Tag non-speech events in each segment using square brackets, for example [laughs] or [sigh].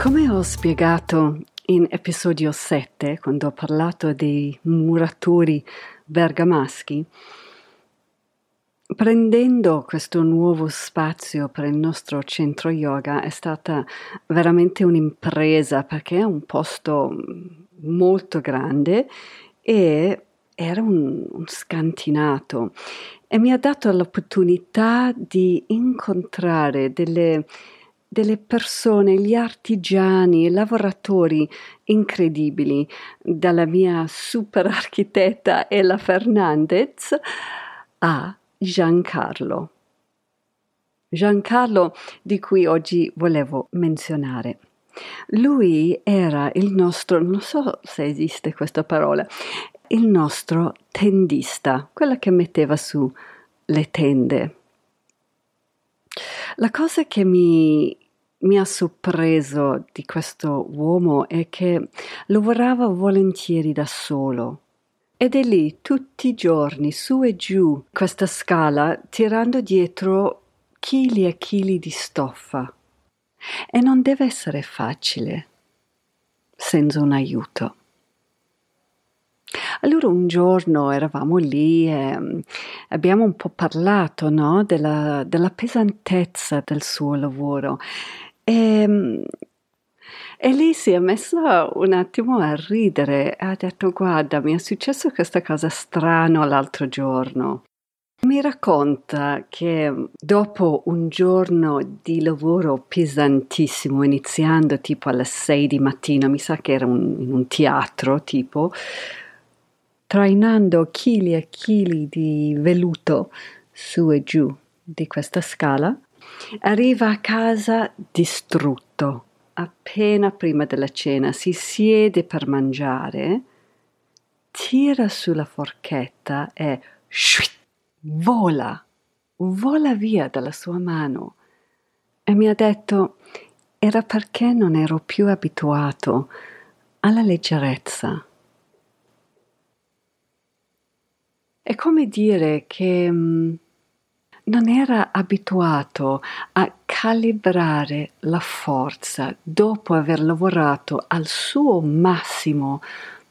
Come ho spiegato in episodio 7, quando ho parlato dei muratori bergamaschi, prendendo questo nuovo spazio per il nostro centro yoga è stata veramente un'impresa perché è un posto molto grande e era un, un scantinato. E mi ha dato l'opportunità di incontrare delle delle persone, gli artigiani, i lavoratori incredibili, dalla mia super architetta Ella Fernandez a Giancarlo. Giancarlo di cui oggi volevo menzionare. Lui era il nostro, non so se esiste questa parola, il nostro tendista, quella che metteva su le tende. La cosa che mi mi ha sorpreso di questo uomo è che lavorava volentieri da solo. Ed è lì tutti i giorni, su e giù, questa scala, tirando dietro chili e chili di stoffa. E non deve essere facile senza un aiuto. Allora un giorno eravamo lì e mm, abbiamo un po' parlato no? della, della pesantezza del suo lavoro e, ehm, e lei si è messa un attimo a ridere e ha detto guarda mi è successo questa cosa strana l'altro giorno. Mi racconta che dopo un giorno di lavoro pesantissimo, iniziando tipo alle 6 di mattina, mi sa che era un, in un teatro tipo, trainando chili e chili di velluto su e giù di questa scala, Arriva a casa distrutto. Appena prima della cena si siede per mangiare, tira sulla forchetta e shuit, vola, vola via dalla sua mano. E mi ha detto era perché non ero più abituato alla leggerezza. È come dire che mm, non era abituato a calibrare la forza dopo aver lavorato al suo massimo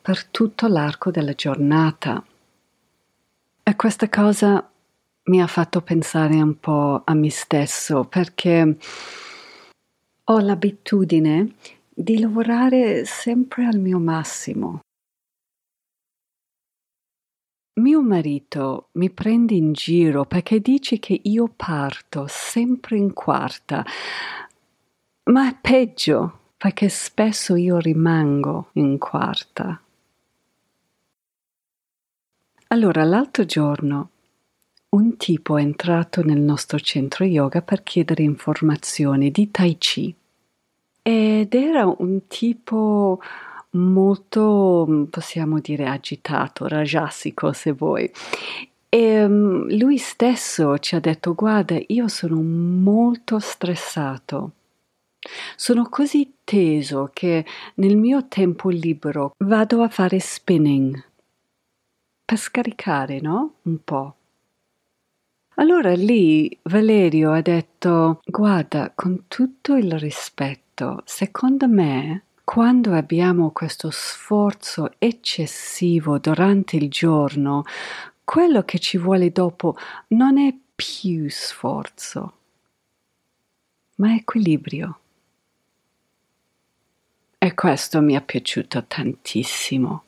per tutto l'arco della giornata. E questa cosa mi ha fatto pensare un po' a me stesso perché ho l'abitudine di lavorare sempre al mio massimo. Mio marito mi prende in giro perché dice che io parto sempre in quarta, ma è peggio perché spesso io rimango in quarta. Allora, l'altro giorno un tipo è entrato nel nostro centro yoga per chiedere informazioni di Tai Chi ed era un tipo molto, mm, possiamo dire, agitato, rajasico se vuoi. E um, lui stesso ci ha detto, guarda, io sono molto stressato. Sono così teso che nel mio tempo libero vado a fare spinning per scaricare, no? Un po'. Allora lì Valerio ha detto, guarda, con tutto il rispetto, secondo me quando abbiamo questo sforzo eccessivo durante il giorno, quello che ci vuole dopo non è più sforzo, ma equilibrio. E questo mi è piaciuto tantissimo.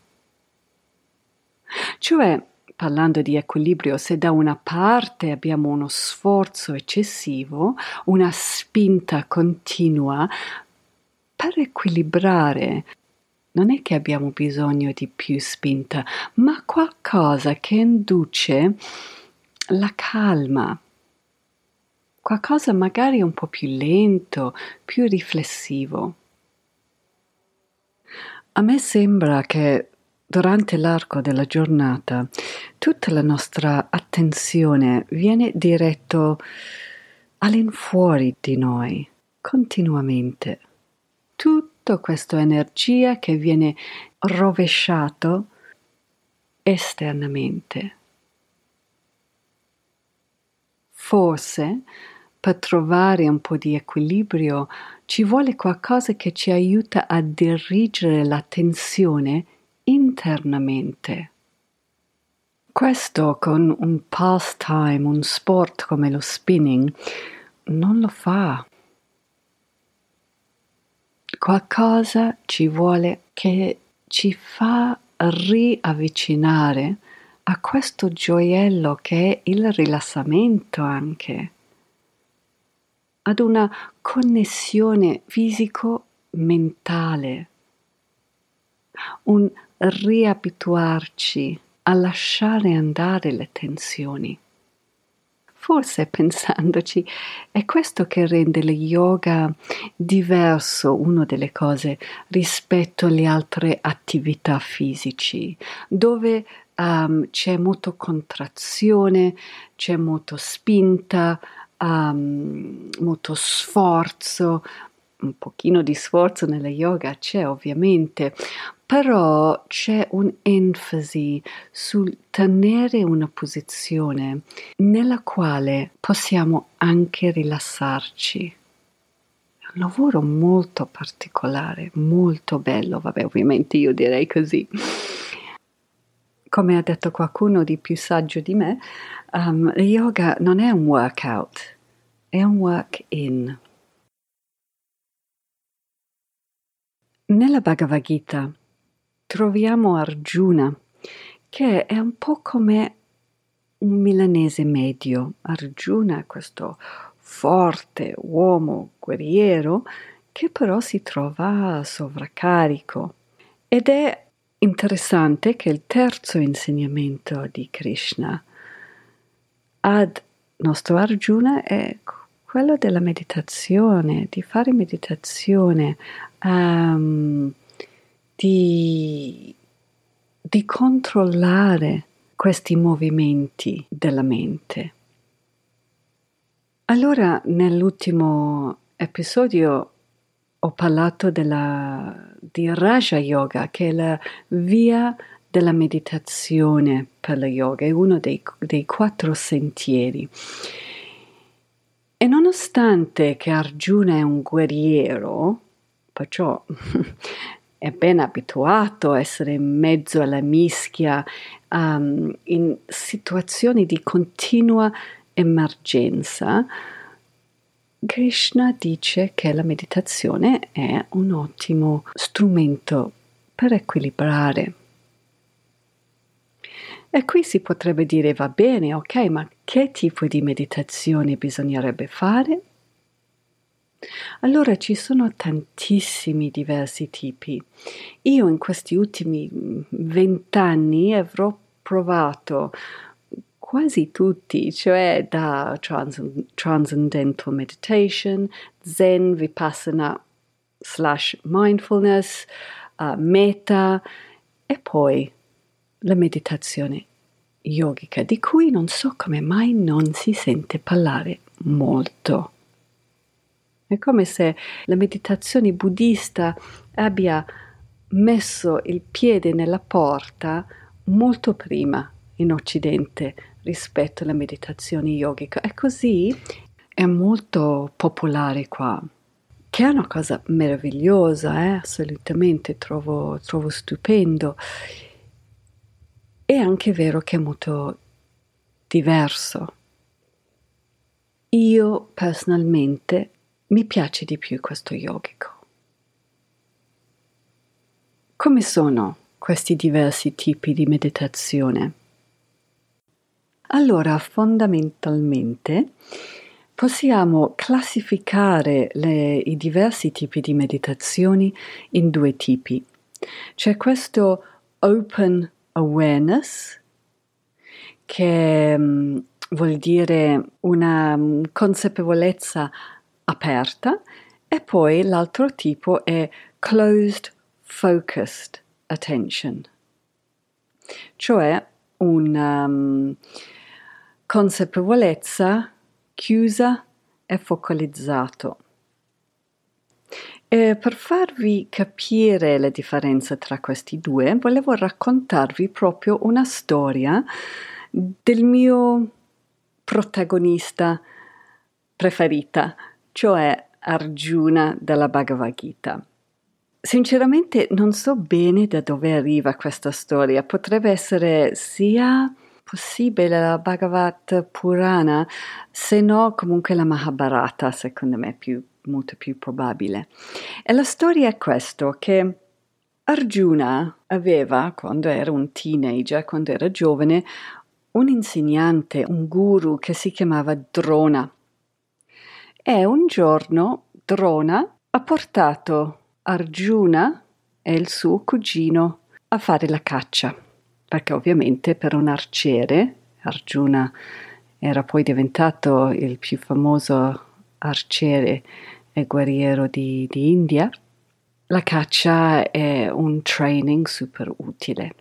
Cioè, parlando di equilibrio, se da una parte abbiamo uno sforzo eccessivo, una spinta continua, per equilibrare non è che abbiamo bisogno di più spinta, ma qualcosa che induce la calma. qualcosa magari un po' più lento, più riflessivo. A me sembra che durante l'arco della giornata tutta la nostra attenzione viene diretto all'infuori di noi, continuamente. Tutta questa energia che viene rovesciato esternamente. Forse per trovare un po' di equilibrio ci vuole qualcosa che ci aiuta a dirigere l'attenzione internamente. Questo con un pastime, un sport come lo spinning, non lo fa. Qualcosa ci vuole che ci fa riavvicinare a questo gioiello che è il rilassamento anche, ad una connessione fisico-mentale, un riabituarci a lasciare andare le tensioni. Forse pensandoci è questo che rende lo yoga diverso, una delle cose, rispetto alle altre attività fisici, dove um, c'è molto contrazione, c'è molto spinta, um, molto sforzo, un pochino di sforzo nella yoga c'è ovviamente, però c'è un'enfasi sul tenere una posizione nella quale possiamo anche rilassarci. È un lavoro molto particolare, molto bello, vabbè ovviamente io direi così. Come ha detto qualcuno di più saggio di me, um, yoga non è un workout, è un work-in. Nella Bhagavad Gita troviamo Arjuna, che è un po' come un milanese medio. Arjuna questo forte uomo guerriero che però si trova sovraccarico. Ed è interessante che il terzo insegnamento di Krishna ad nostro Arjuna è quello della meditazione, di fare meditazione, um, di, di controllare questi movimenti della mente. Allora, nell'ultimo episodio ho parlato della, di Raja Yoga, che è la via della meditazione per lo yoga, è uno dei, dei quattro sentieri. E nonostante che Arjuna è un guerriero, perciò [laughs] è ben abituato a essere in mezzo alla mischia um, in situazioni di continua emergenza, Krishna dice che la meditazione è un ottimo strumento per equilibrare. E qui si potrebbe dire va bene, ok, ma che tipo di meditazione bisognerebbe fare? Allora ci sono tantissimi diversi tipi. Io in questi ultimi mm, vent'anni avrò provato quasi tutti, cioè da trans- Transcendental Meditation, Zen, Vipassana slash Mindfulness, uh, Meta e poi la meditazione yogica, di cui non so come mai non si sente parlare molto. È come se la meditazione buddista abbia messo il piede nella porta molto prima in Occidente rispetto alla meditazione yogica e così è molto popolare qua che è una cosa meravigliosa, eh? assolutamente trovo, trovo stupendo. È anche vero che è molto diverso. Io personalmente mi piace di più questo yogico. Come sono questi diversi tipi di meditazione? Allora, fondamentalmente possiamo classificare le, i diversi tipi di meditazioni in due tipi. C'è questo open awareness che um, vuol dire una mm, consapevolezza aperta e poi l'altro tipo è closed focused attention, cioè una um, consapevolezza chiusa e focalizzato. E per farvi capire la differenza tra questi due, volevo raccontarvi proprio una storia del mio protagonista preferita, cioè Arjuna della Bhagavad Gita. Sinceramente non so bene da dove arriva questa storia, potrebbe essere sia possibile la Bhagavad Purana, se no comunque la Mahabharata, secondo me è più, molto più probabile. E la storia è questo, che Arjuna aveva, quando era un teenager, quando era giovane, un insegnante, un guru che si chiamava Drona. E un giorno Drona ha portato Arjuna e il suo cugino a fare la caccia, perché ovviamente per un arciere, Arjuna era poi diventato il più famoso arciere e guerriero di, di India, la caccia è un training super utile.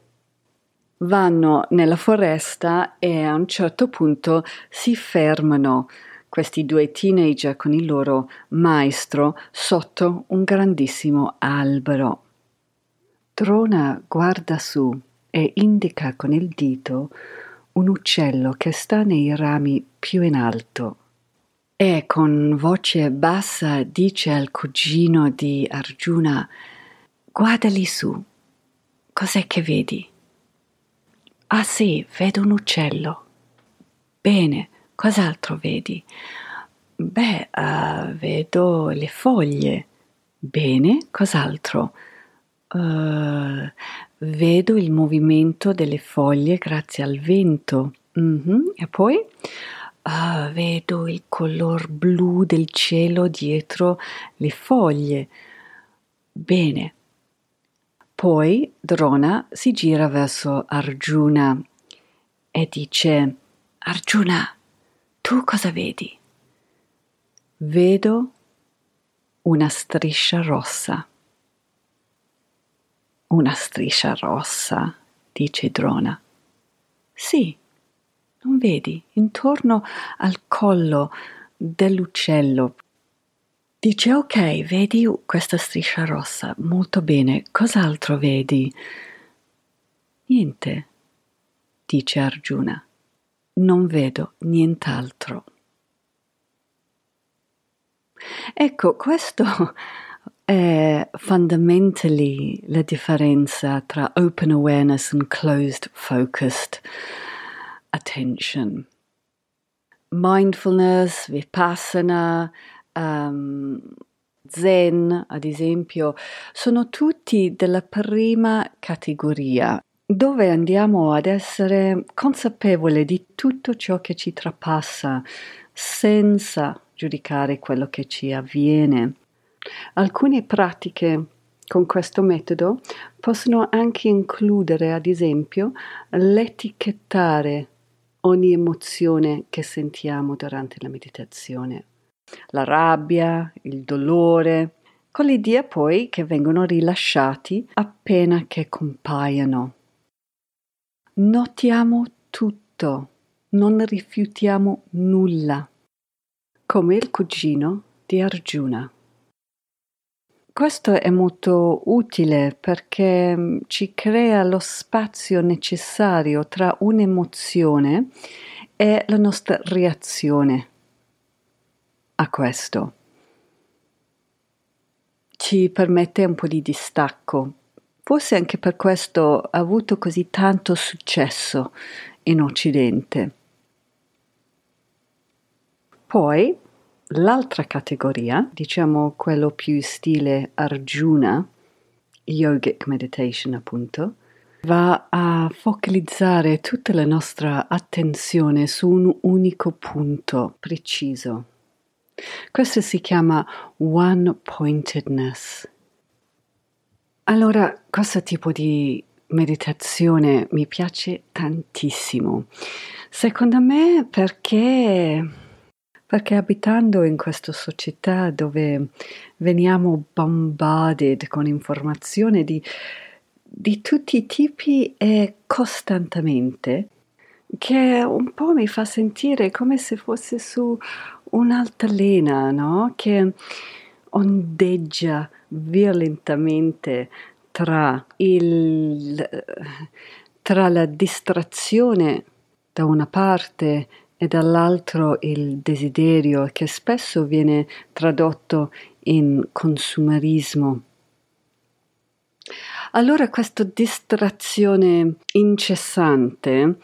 Vanno nella foresta e a un certo punto si fermano questi due teenager con il loro maestro sotto un grandissimo albero. Drona guarda su e indica con il dito un uccello che sta nei rami più in alto e con voce bassa dice al cugino di Arjuna Guarda lì su, cos'è che vedi? Ah sì, vedo un uccello. Bene, cos'altro vedi? Beh, uh, vedo le foglie. Bene, cos'altro? Uh, vedo il movimento delle foglie grazie al vento. Mm-hmm. E poi uh, vedo il color blu del cielo dietro le foglie. Bene, poi Drona si gira verso Arjuna e dice Arjuna, tu cosa vedi? Vedo una striscia rossa. Una striscia rossa, dice Drona. Sì, non vedi, intorno al collo dell'uccello Dice ok, vedi questa striscia rossa, molto bene, cos'altro vedi? Niente, dice Arjuna, non vedo nient'altro. Ecco, questo [laughs] è fundamentally la differenza tra open awareness and closed focused attention. Mindfulness, vipassana, um, Zen, ad esempio, sono tutti della prima categoria, dove andiamo ad essere consapevoli di tutto ciò che ci trapassa, senza giudicare quello che ci avviene. Alcune pratiche con questo metodo possono anche includere, ad esempio, l'etichettare ogni emozione che sentiamo durante la meditazione la rabbia, il dolore, con l'idea poi che vengono rilasciati appena che compaiono. Notiamo tutto, non rifiutiamo nulla, come il cugino di Arjuna. Questo è molto utile perché mm, ci crea lo spazio necessario tra un'emozione e la nostra reazione a questo. Ci permette un po' di distacco. Forse anche per questo ha avuto così tanto successo in Occidente. Poi l'altra categoria, diciamo quello più stile Arjuna, yogic meditation appunto, va a focalizzare tutta la nostra attenzione su un unico punto preciso. Questo si chiama one pointedness. Allora, questo tipo di meditazione mi piace tantissimo. Secondo me perché, perché abitando in questa società dove veniamo bombarded con informazioni di, di tutti i tipi e costantemente, che un po' mi fa sentire come se fosse su un'altalena, no? Che ondeggia violentemente tra, il, tra la distrazione da una parte e dall'altro il desiderio che spesso viene tradotto in consumerismo. Allora questa distrazione incessante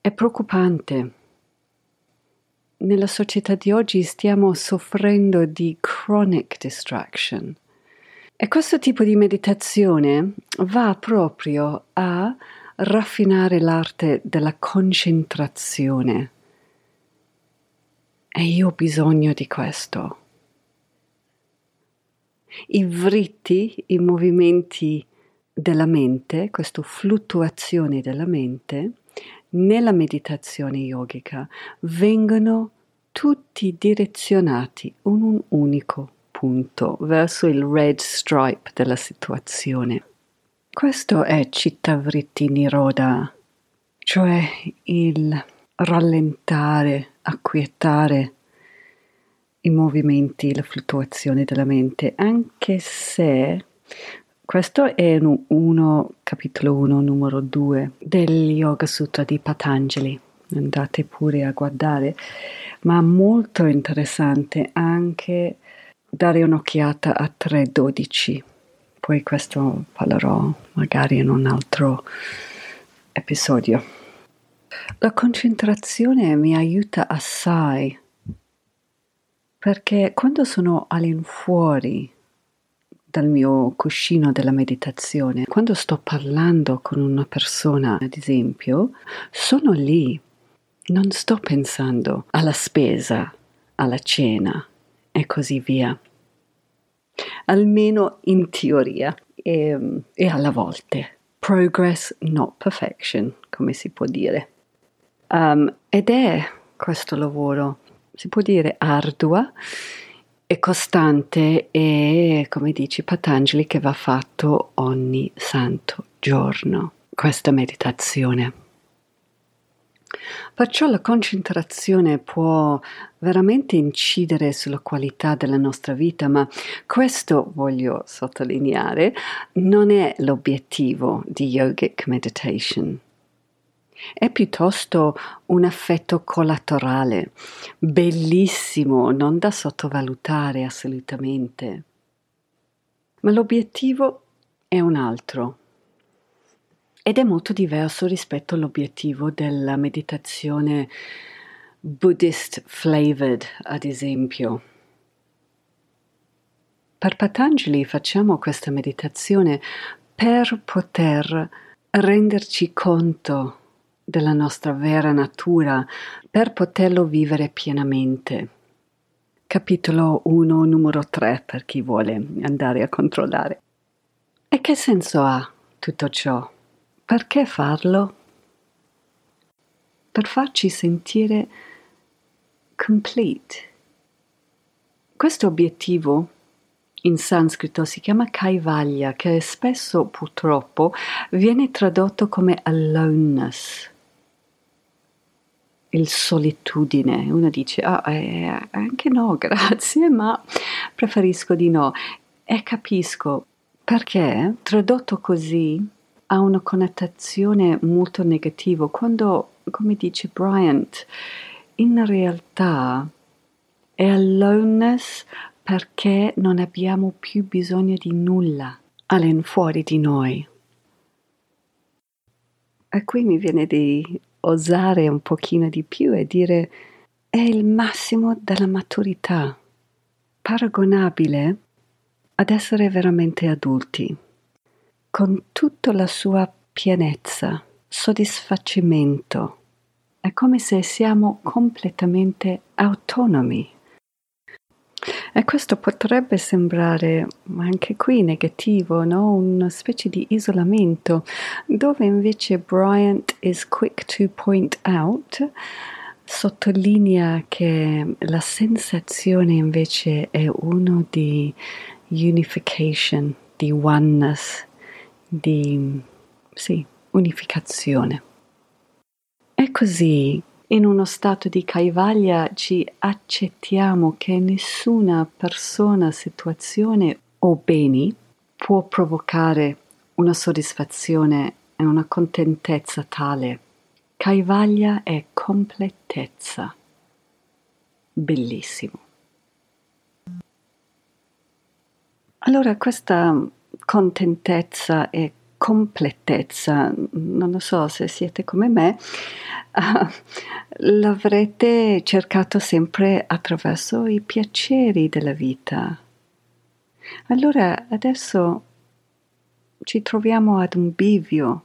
è preoccupante. Nella società di oggi stiamo soffrendo di chronic distraction. E questo tipo di meditazione va proprio a raffinare l'arte della concentrazione. E io ho bisogno di questo. I vritti, i movimenti della mente, queste fluttuazioni della mente, nella meditazione yogica vengono tutti direzionati in un unico punto, verso il red stripe della situazione. Questo è Chittavritti Niroda, cioè il rallentare, acquietare i movimenti, le fluttuazioni della mente, anche se questo è uno, capitolo 1, numero 2 del Yoga Sutra di Patanjali. Andate pure a guardare, ma molto interessante anche dare un'occhiata a 3.12 poi questo parlerò magari in un altro episodio. La concentrazione mi aiuta assai perché quando sono all'infuori dal mio cuscino della meditazione, quando sto parlando con una persona, ad esempio, sono lì, non sto pensando alla spesa, alla cena e così via almeno in teoria e, e alla volte. Progress, not perfection, come si può dire. Um, ed è questo lavoro, si può dire ardua e costante e, come dici Patanjali, che va fatto ogni santo giorno, questa meditazione. Perciò la concentrazione può veramente incidere sulla qualità della nostra vita, ma questo voglio sottolineare, non è l'obiettivo di yogic meditation. È piuttosto un effetto collaterale, bellissimo, non da sottovalutare assolutamente. Ma l'obiettivo è un altro ed è molto diverso rispetto all'obiettivo della meditazione Buddhist flavored, ad esempio. Per Patanjali facciamo questa meditazione per poter renderci conto della nostra vera natura, per poterlo vivere pienamente. Capitolo 1, numero 3, per chi vuole andare a controllare. E che senso ha tutto ciò? Perché farlo? Per farci sentire complete. Questo obiettivo in sanscrito si chiama Kaivalya, che spesso purtroppo viene tradotto come aloneness, il solitudine. Uno dice, ah, eh, anche no, [laughs] grazie, ma preferisco di no. E capisco perché tradotto così ha una connotazione molto negativa. Quando, come dice Bryant, in realtà è aloneness perché non abbiamo più bisogno di nulla all'infuori di noi. E qui mi viene di osare un pochino di più e dire è il massimo della maturità, paragonabile ad essere veramente adulti con tutta la sua pienezza, soddisfacimento. È come se siamo completamente autonomi. E questo potrebbe sembrare anche qui negativo, no? una specie di isolamento, dove invece Bryant is quick to point out sottolinea che la sensazione invece è uno di unification, di oneness, di sì, unificazione. E così, in uno stato di caivaglia, ci accettiamo che nessuna persona, situazione o beni può provocare una soddisfazione e una contentezza tale Caivaglia è completezza. Bellissimo. Allora questa contentezza e completezza, non lo so se siete come me, uh, l'avrete cercato sempre attraverso i piaceri della vita. Allora adesso ci troviamo ad un bivio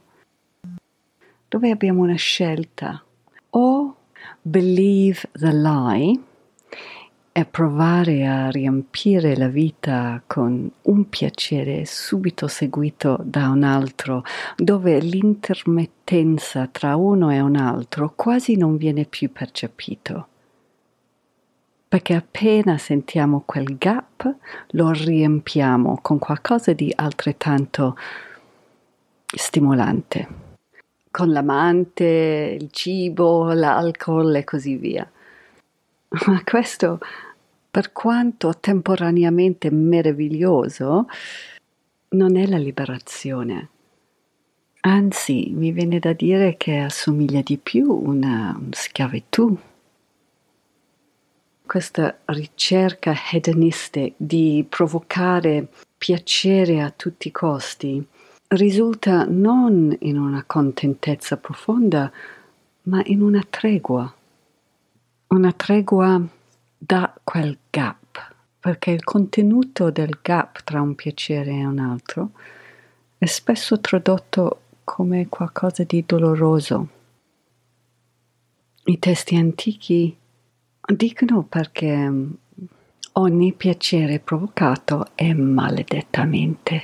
dove abbiamo una scelta. O believe the lie e provare a riempire la vita con un piacere subito seguito da un altro, dove l'intermittenza tra uno e un altro quasi non viene più percepito. Perché appena sentiamo quel gap lo riempiamo con qualcosa di altrettanto stimolante con l'amante, il cibo, l'alcol e così via. [laughs] Ma questo, per quanto temporaneamente meraviglioso, non è la liberazione. Anzi, mi viene da dire che assomiglia di più a una, schiavitù. Questa ricerca hedonistica di provocare piacere a tutti i costi risulta non in una contentezza profonda, ma in una tregua, una tregua da quel gap, perché il contenuto del gap tra un piacere e un altro è spesso tradotto come qualcosa di doloroso. I testi antichi dicono perché ogni piacere provocato è maledettamente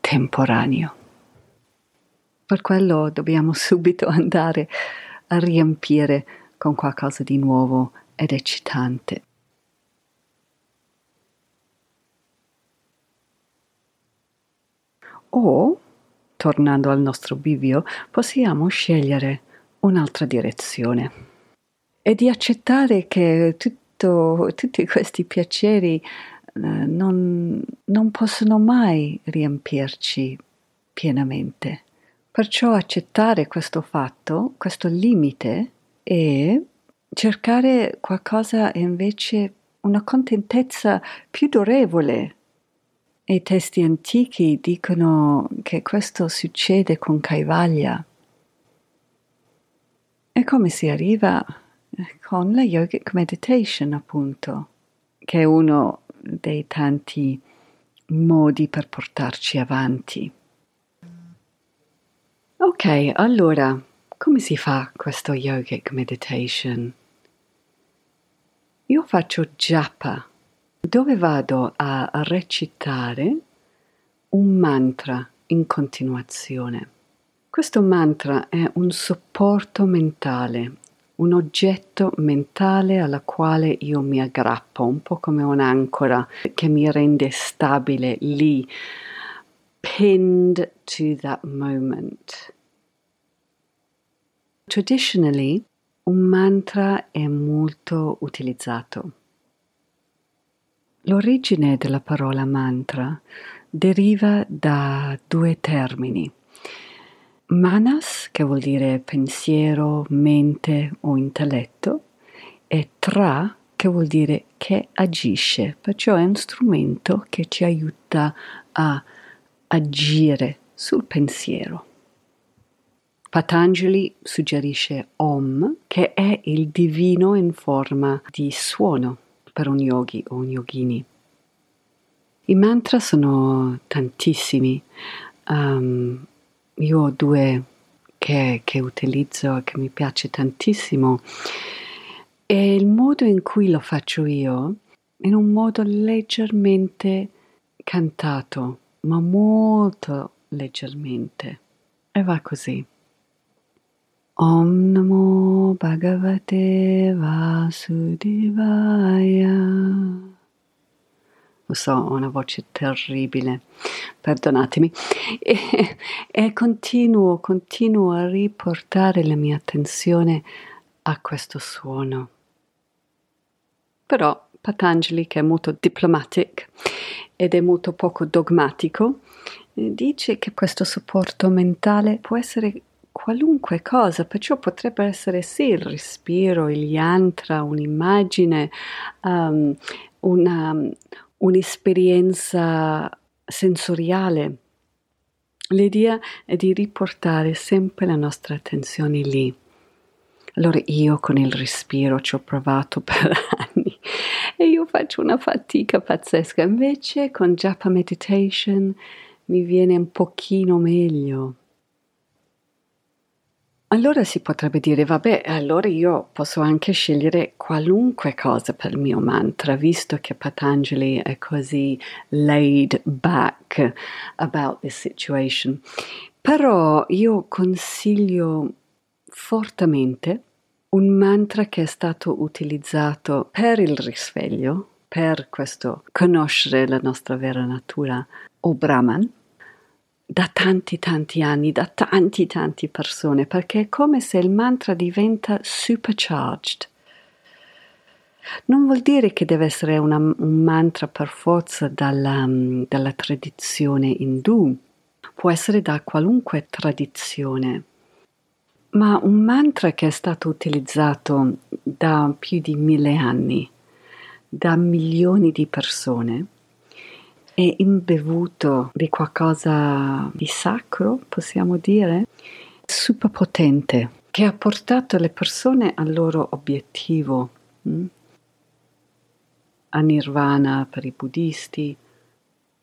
temporaneo. Per quello dobbiamo [laughs] subito andare a riempire con qualcosa di nuovo ed eccitante. O, tornando al nostro bivio, possiamo scegliere un'altra direzione e di accettare che tutto, tutti questi piaceri eh, non, non possono mai riempirci pienamente. Perciò accettare questo fatto, questo limite e cercare qualcosa invece, una contentezza più durevole. I testi antichi dicono che questo succede con Caivaglia. E come si arriva? Con la yogic meditation, appunto, che è uno dei tanti modi per portarci avanti. Ok, allora, come si fa questo yogic meditation? Io faccio japa, dove vado a recitare un mantra in continuazione. Questo mantra è un supporto mentale un oggetto mentale alla quale io mi aggrappo, un po' come un'ancora che mi rende stabile lì, pinned to that moment. Traditionally, un mantra è molto utilizzato. L'origine della parola mantra deriva da due termini Manas, che vuol dire pensiero, mente o intelletto, e Tra, che vuol dire che agisce, perciò è un strumento che ci aiuta a agire sul pensiero. Patanjali suggerisce Om, che è il divino in forma di suono per un yogi o un yogini. I mantra sono tantissimi. Um, io ho due che, che utilizzo e che mi piace tantissimo e il modo in cui lo faccio io in un modo leggermente cantato, ma molto leggermente. E va così. Om Namo Bhagavate Vasudevaya. Lo so, ho una voce terribile, perdonatemi. E, e continuo, continuo a riportare la mia attenzione a questo suono. Però Patanjali, che è molto diplomatic ed è molto poco dogmatico, dice che questo supporto mentale può essere qualunque cosa, perciò potrebbe essere sì il respiro, il yantra, un'immagine, um, una, un'esperienza sensoriale. L'idea è di riportare sempre la nostra attenzione lì. Allora io con il respiro ci ho provato per anni e io faccio una fatica pazzesca, invece con Japa Meditation mi viene un pochino meglio. Allora si potrebbe dire, vabbè, allora io posso anche scegliere qualunque cosa per il mio mantra, visto che Patanjali è così laid back about this situation. Però io consiglio fortemente un mantra che è stato utilizzato per il risveglio, per questo conoscere la nostra vera natura, o Brahman, da tanti tanti anni, da tanti tanti persone, perché è come se il mantra diventa supercharged. Non vuol dire che deve essere una, un mantra per forza dalla, dalla tradizione indù, può essere da qualunque tradizione, ma un mantra che è stato utilizzato da più di mille anni, da milioni di persone, è imbevuto di qualcosa di sacro, possiamo dire, super potente, che ha portato le persone al loro obiettivo, hm? a nirvana per i buddhisti,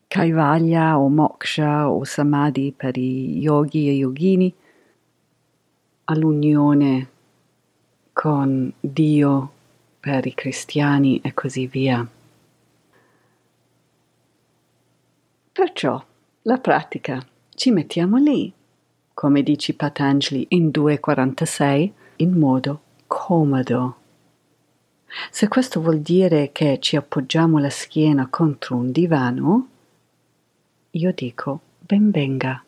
kaivalya o moksha o samadhi per i yogi e yogini, all'unione con Dio per i cristiani e così via. Perciò la pratica ci mettiamo lì, come dice Patanjali in 2.46, in modo comodo. Se questo vuol dire che ci appoggiamo la schiena contro un divano, io dico ben venga.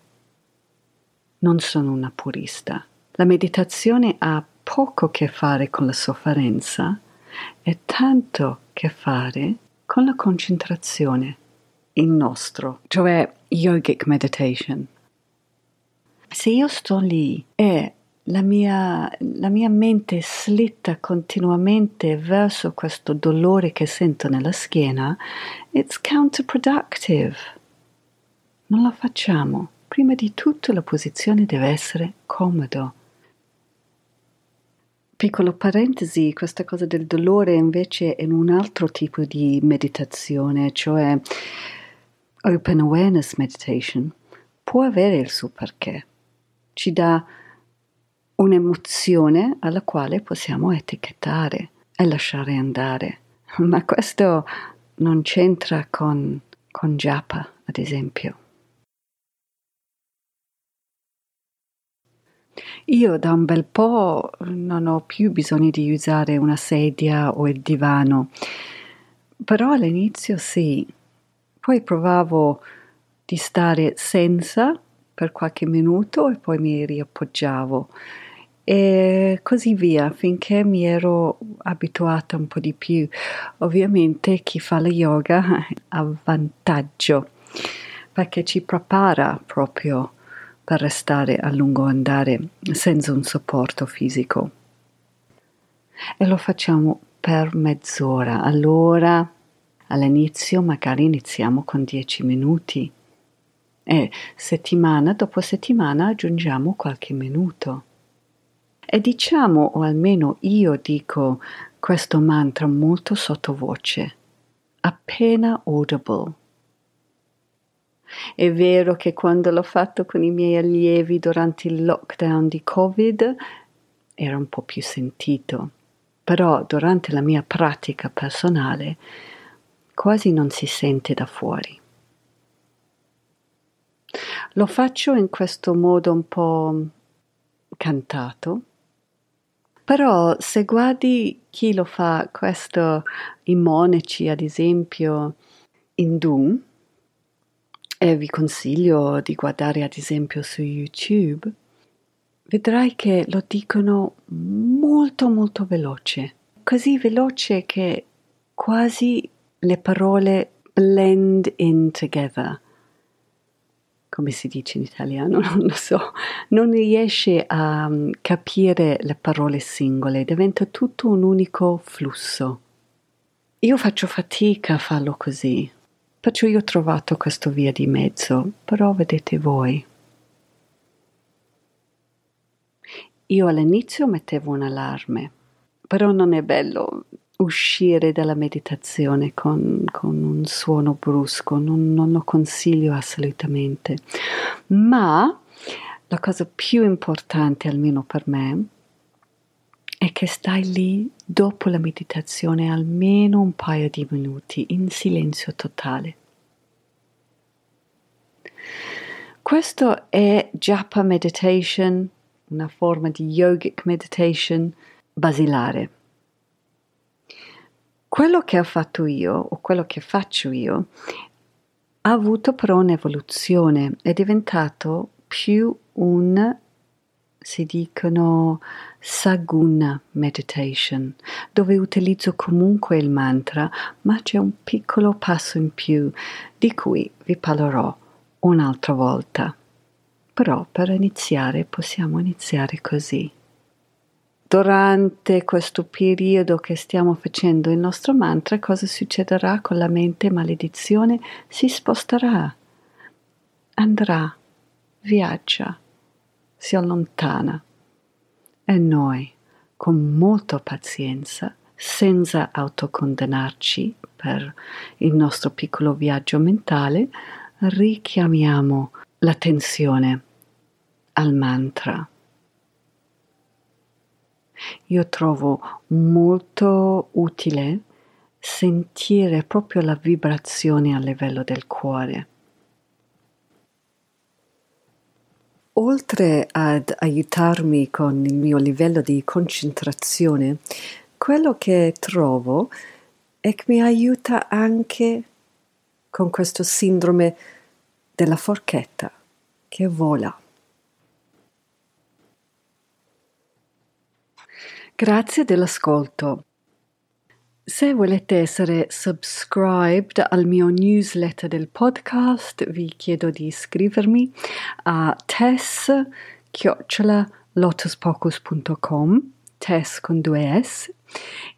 Non sono una purista. La meditazione ha poco a che fare con la sofferenza e tanto a che fare con la concentrazione il nostro, cioè yogic meditation. Se io sto lì e la mia, la mia mente slitta continuamente verso questo dolore che sento nella schiena, it's counterproductive. Non la facciamo. Prima di tutto la posizione deve essere comodo. Piccolo parentesi, questa cosa del dolore invece è un altro tipo di meditazione, cioè Open Awareness Meditation può avere il suo perché. Ci dà un'emozione alla quale possiamo etichettare e lasciare andare. [laughs] Ma questo non c'entra con, con Japa, ad esempio. Io da un bel po' non ho più bisogno di usare una sedia o il divano, però all'inizio sì, poi provavo di stare senza per qualche minuto e poi mi riappoggiavo e così via finché mi ero abituata un po' di più. Ovviamente chi fa la yoga [laughs] ha vantaggio perché ci prepara proprio per restare a lungo andare senza un supporto fisico. E lo facciamo per mezz'ora. Allora All'inizio magari iniziamo con 10 minuti e settimana dopo settimana aggiungiamo qualche minuto. E diciamo, o almeno io dico questo mantra molto sottovoce, appena audible. È vero che quando l'ho fatto con i miei allievi durante il lockdown di Covid era un po' più sentito, però durante la mia pratica personale quasi non si sente da fuori. Lo faccio in questo modo un po' cantato, però se guardi chi lo fa questo, i monaci ad esempio, indù, e vi consiglio di guardare ad esempio su YouTube, vedrai che lo dicono molto molto veloce, così veloce che quasi le parole blend in together. Come si dice in italiano? [laughs] Non lo so. Non riesce a mm, capire le parole singole, diventa tutto un unico flusso. Io faccio fatica a farlo così, perciò io ho trovato questa via di mezzo, però vedete voi. Io all'inizio mettevo un allarme, però non è bello uscire dalla meditazione con, con un suono brusco, non, non lo consiglio assolutamente. Ma la cosa più importante, almeno per me, è che stai lì dopo la meditazione almeno un paio di minuti in silenzio totale. Questo è Japa Meditation una forma di yogic meditation basilare. Quello che ho fatto io, o quello che faccio io, ha avuto però un'evoluzione, è diventato più un, si dicono, saguna meditation, dove utilizzo comunque il mantra, ma c'è un piccolo passo in più di cui vi parlerò un'altra volta. Però per iniziare possiamo iniziare così. Durante questo periodo che stiamo facendo il nostro mantra, cosa succederà con la mente maledizione? Si sposterà, andrà, viaggia, si allontana. E noi, con molta pazienza, senza autocondanarci per il nostro piccolo viaggio mentale, richiamiamo l'attenzione al mantra. Io trovo molto utile sentire proprio la vibrazione a livello del cuore. Oltre ad aiutarmi con il mio livello di concentrazione, quello che trovo è che mi aiuta anche con questo sindrome della forchetta che vola. Grazie dell'ascolto. Se volete essere subscribed al mio newsletter del podcast, vi chiedo di iscrivermi a tess-lotuspocus.com, tess con due S,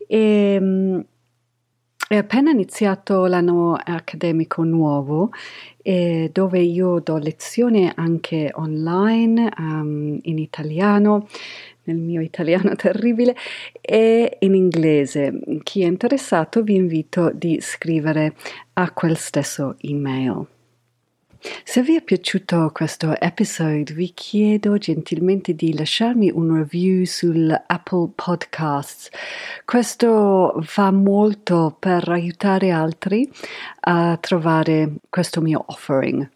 e um, è appena iniziato l'anno accademico nuovo eh, dove io do lezioni anche online um, in italiano, nel mio italiano [laughs] terribile, e in inglese. Chi è interessato vi invito di scrivere a quel stesso email. Se vi è piaciuto questo episodio, vi chiedo gentilmente di lasciarmi un review sull'Apple Podcasts. Questo fa molto per aiutare altri a trovare questo mio offering.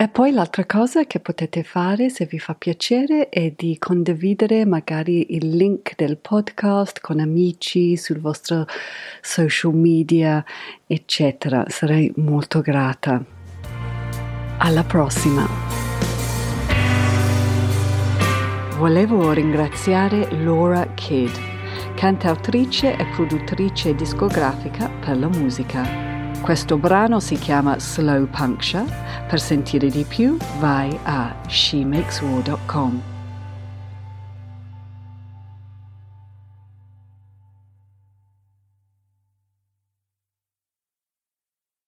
E poi l'altra cosa che potete fare, se vi fa piacere, è di condividere magari il link del podcast con amici sul vostro social media, eccetera. Sarei molto grata. Alla prossima! Volevo ringraziare Laura Kidd, cantautrice e produttrice discografica per la musica. Questo brano si chiama Slow Puncture. Per sentire di più vai a shemakeswar.com.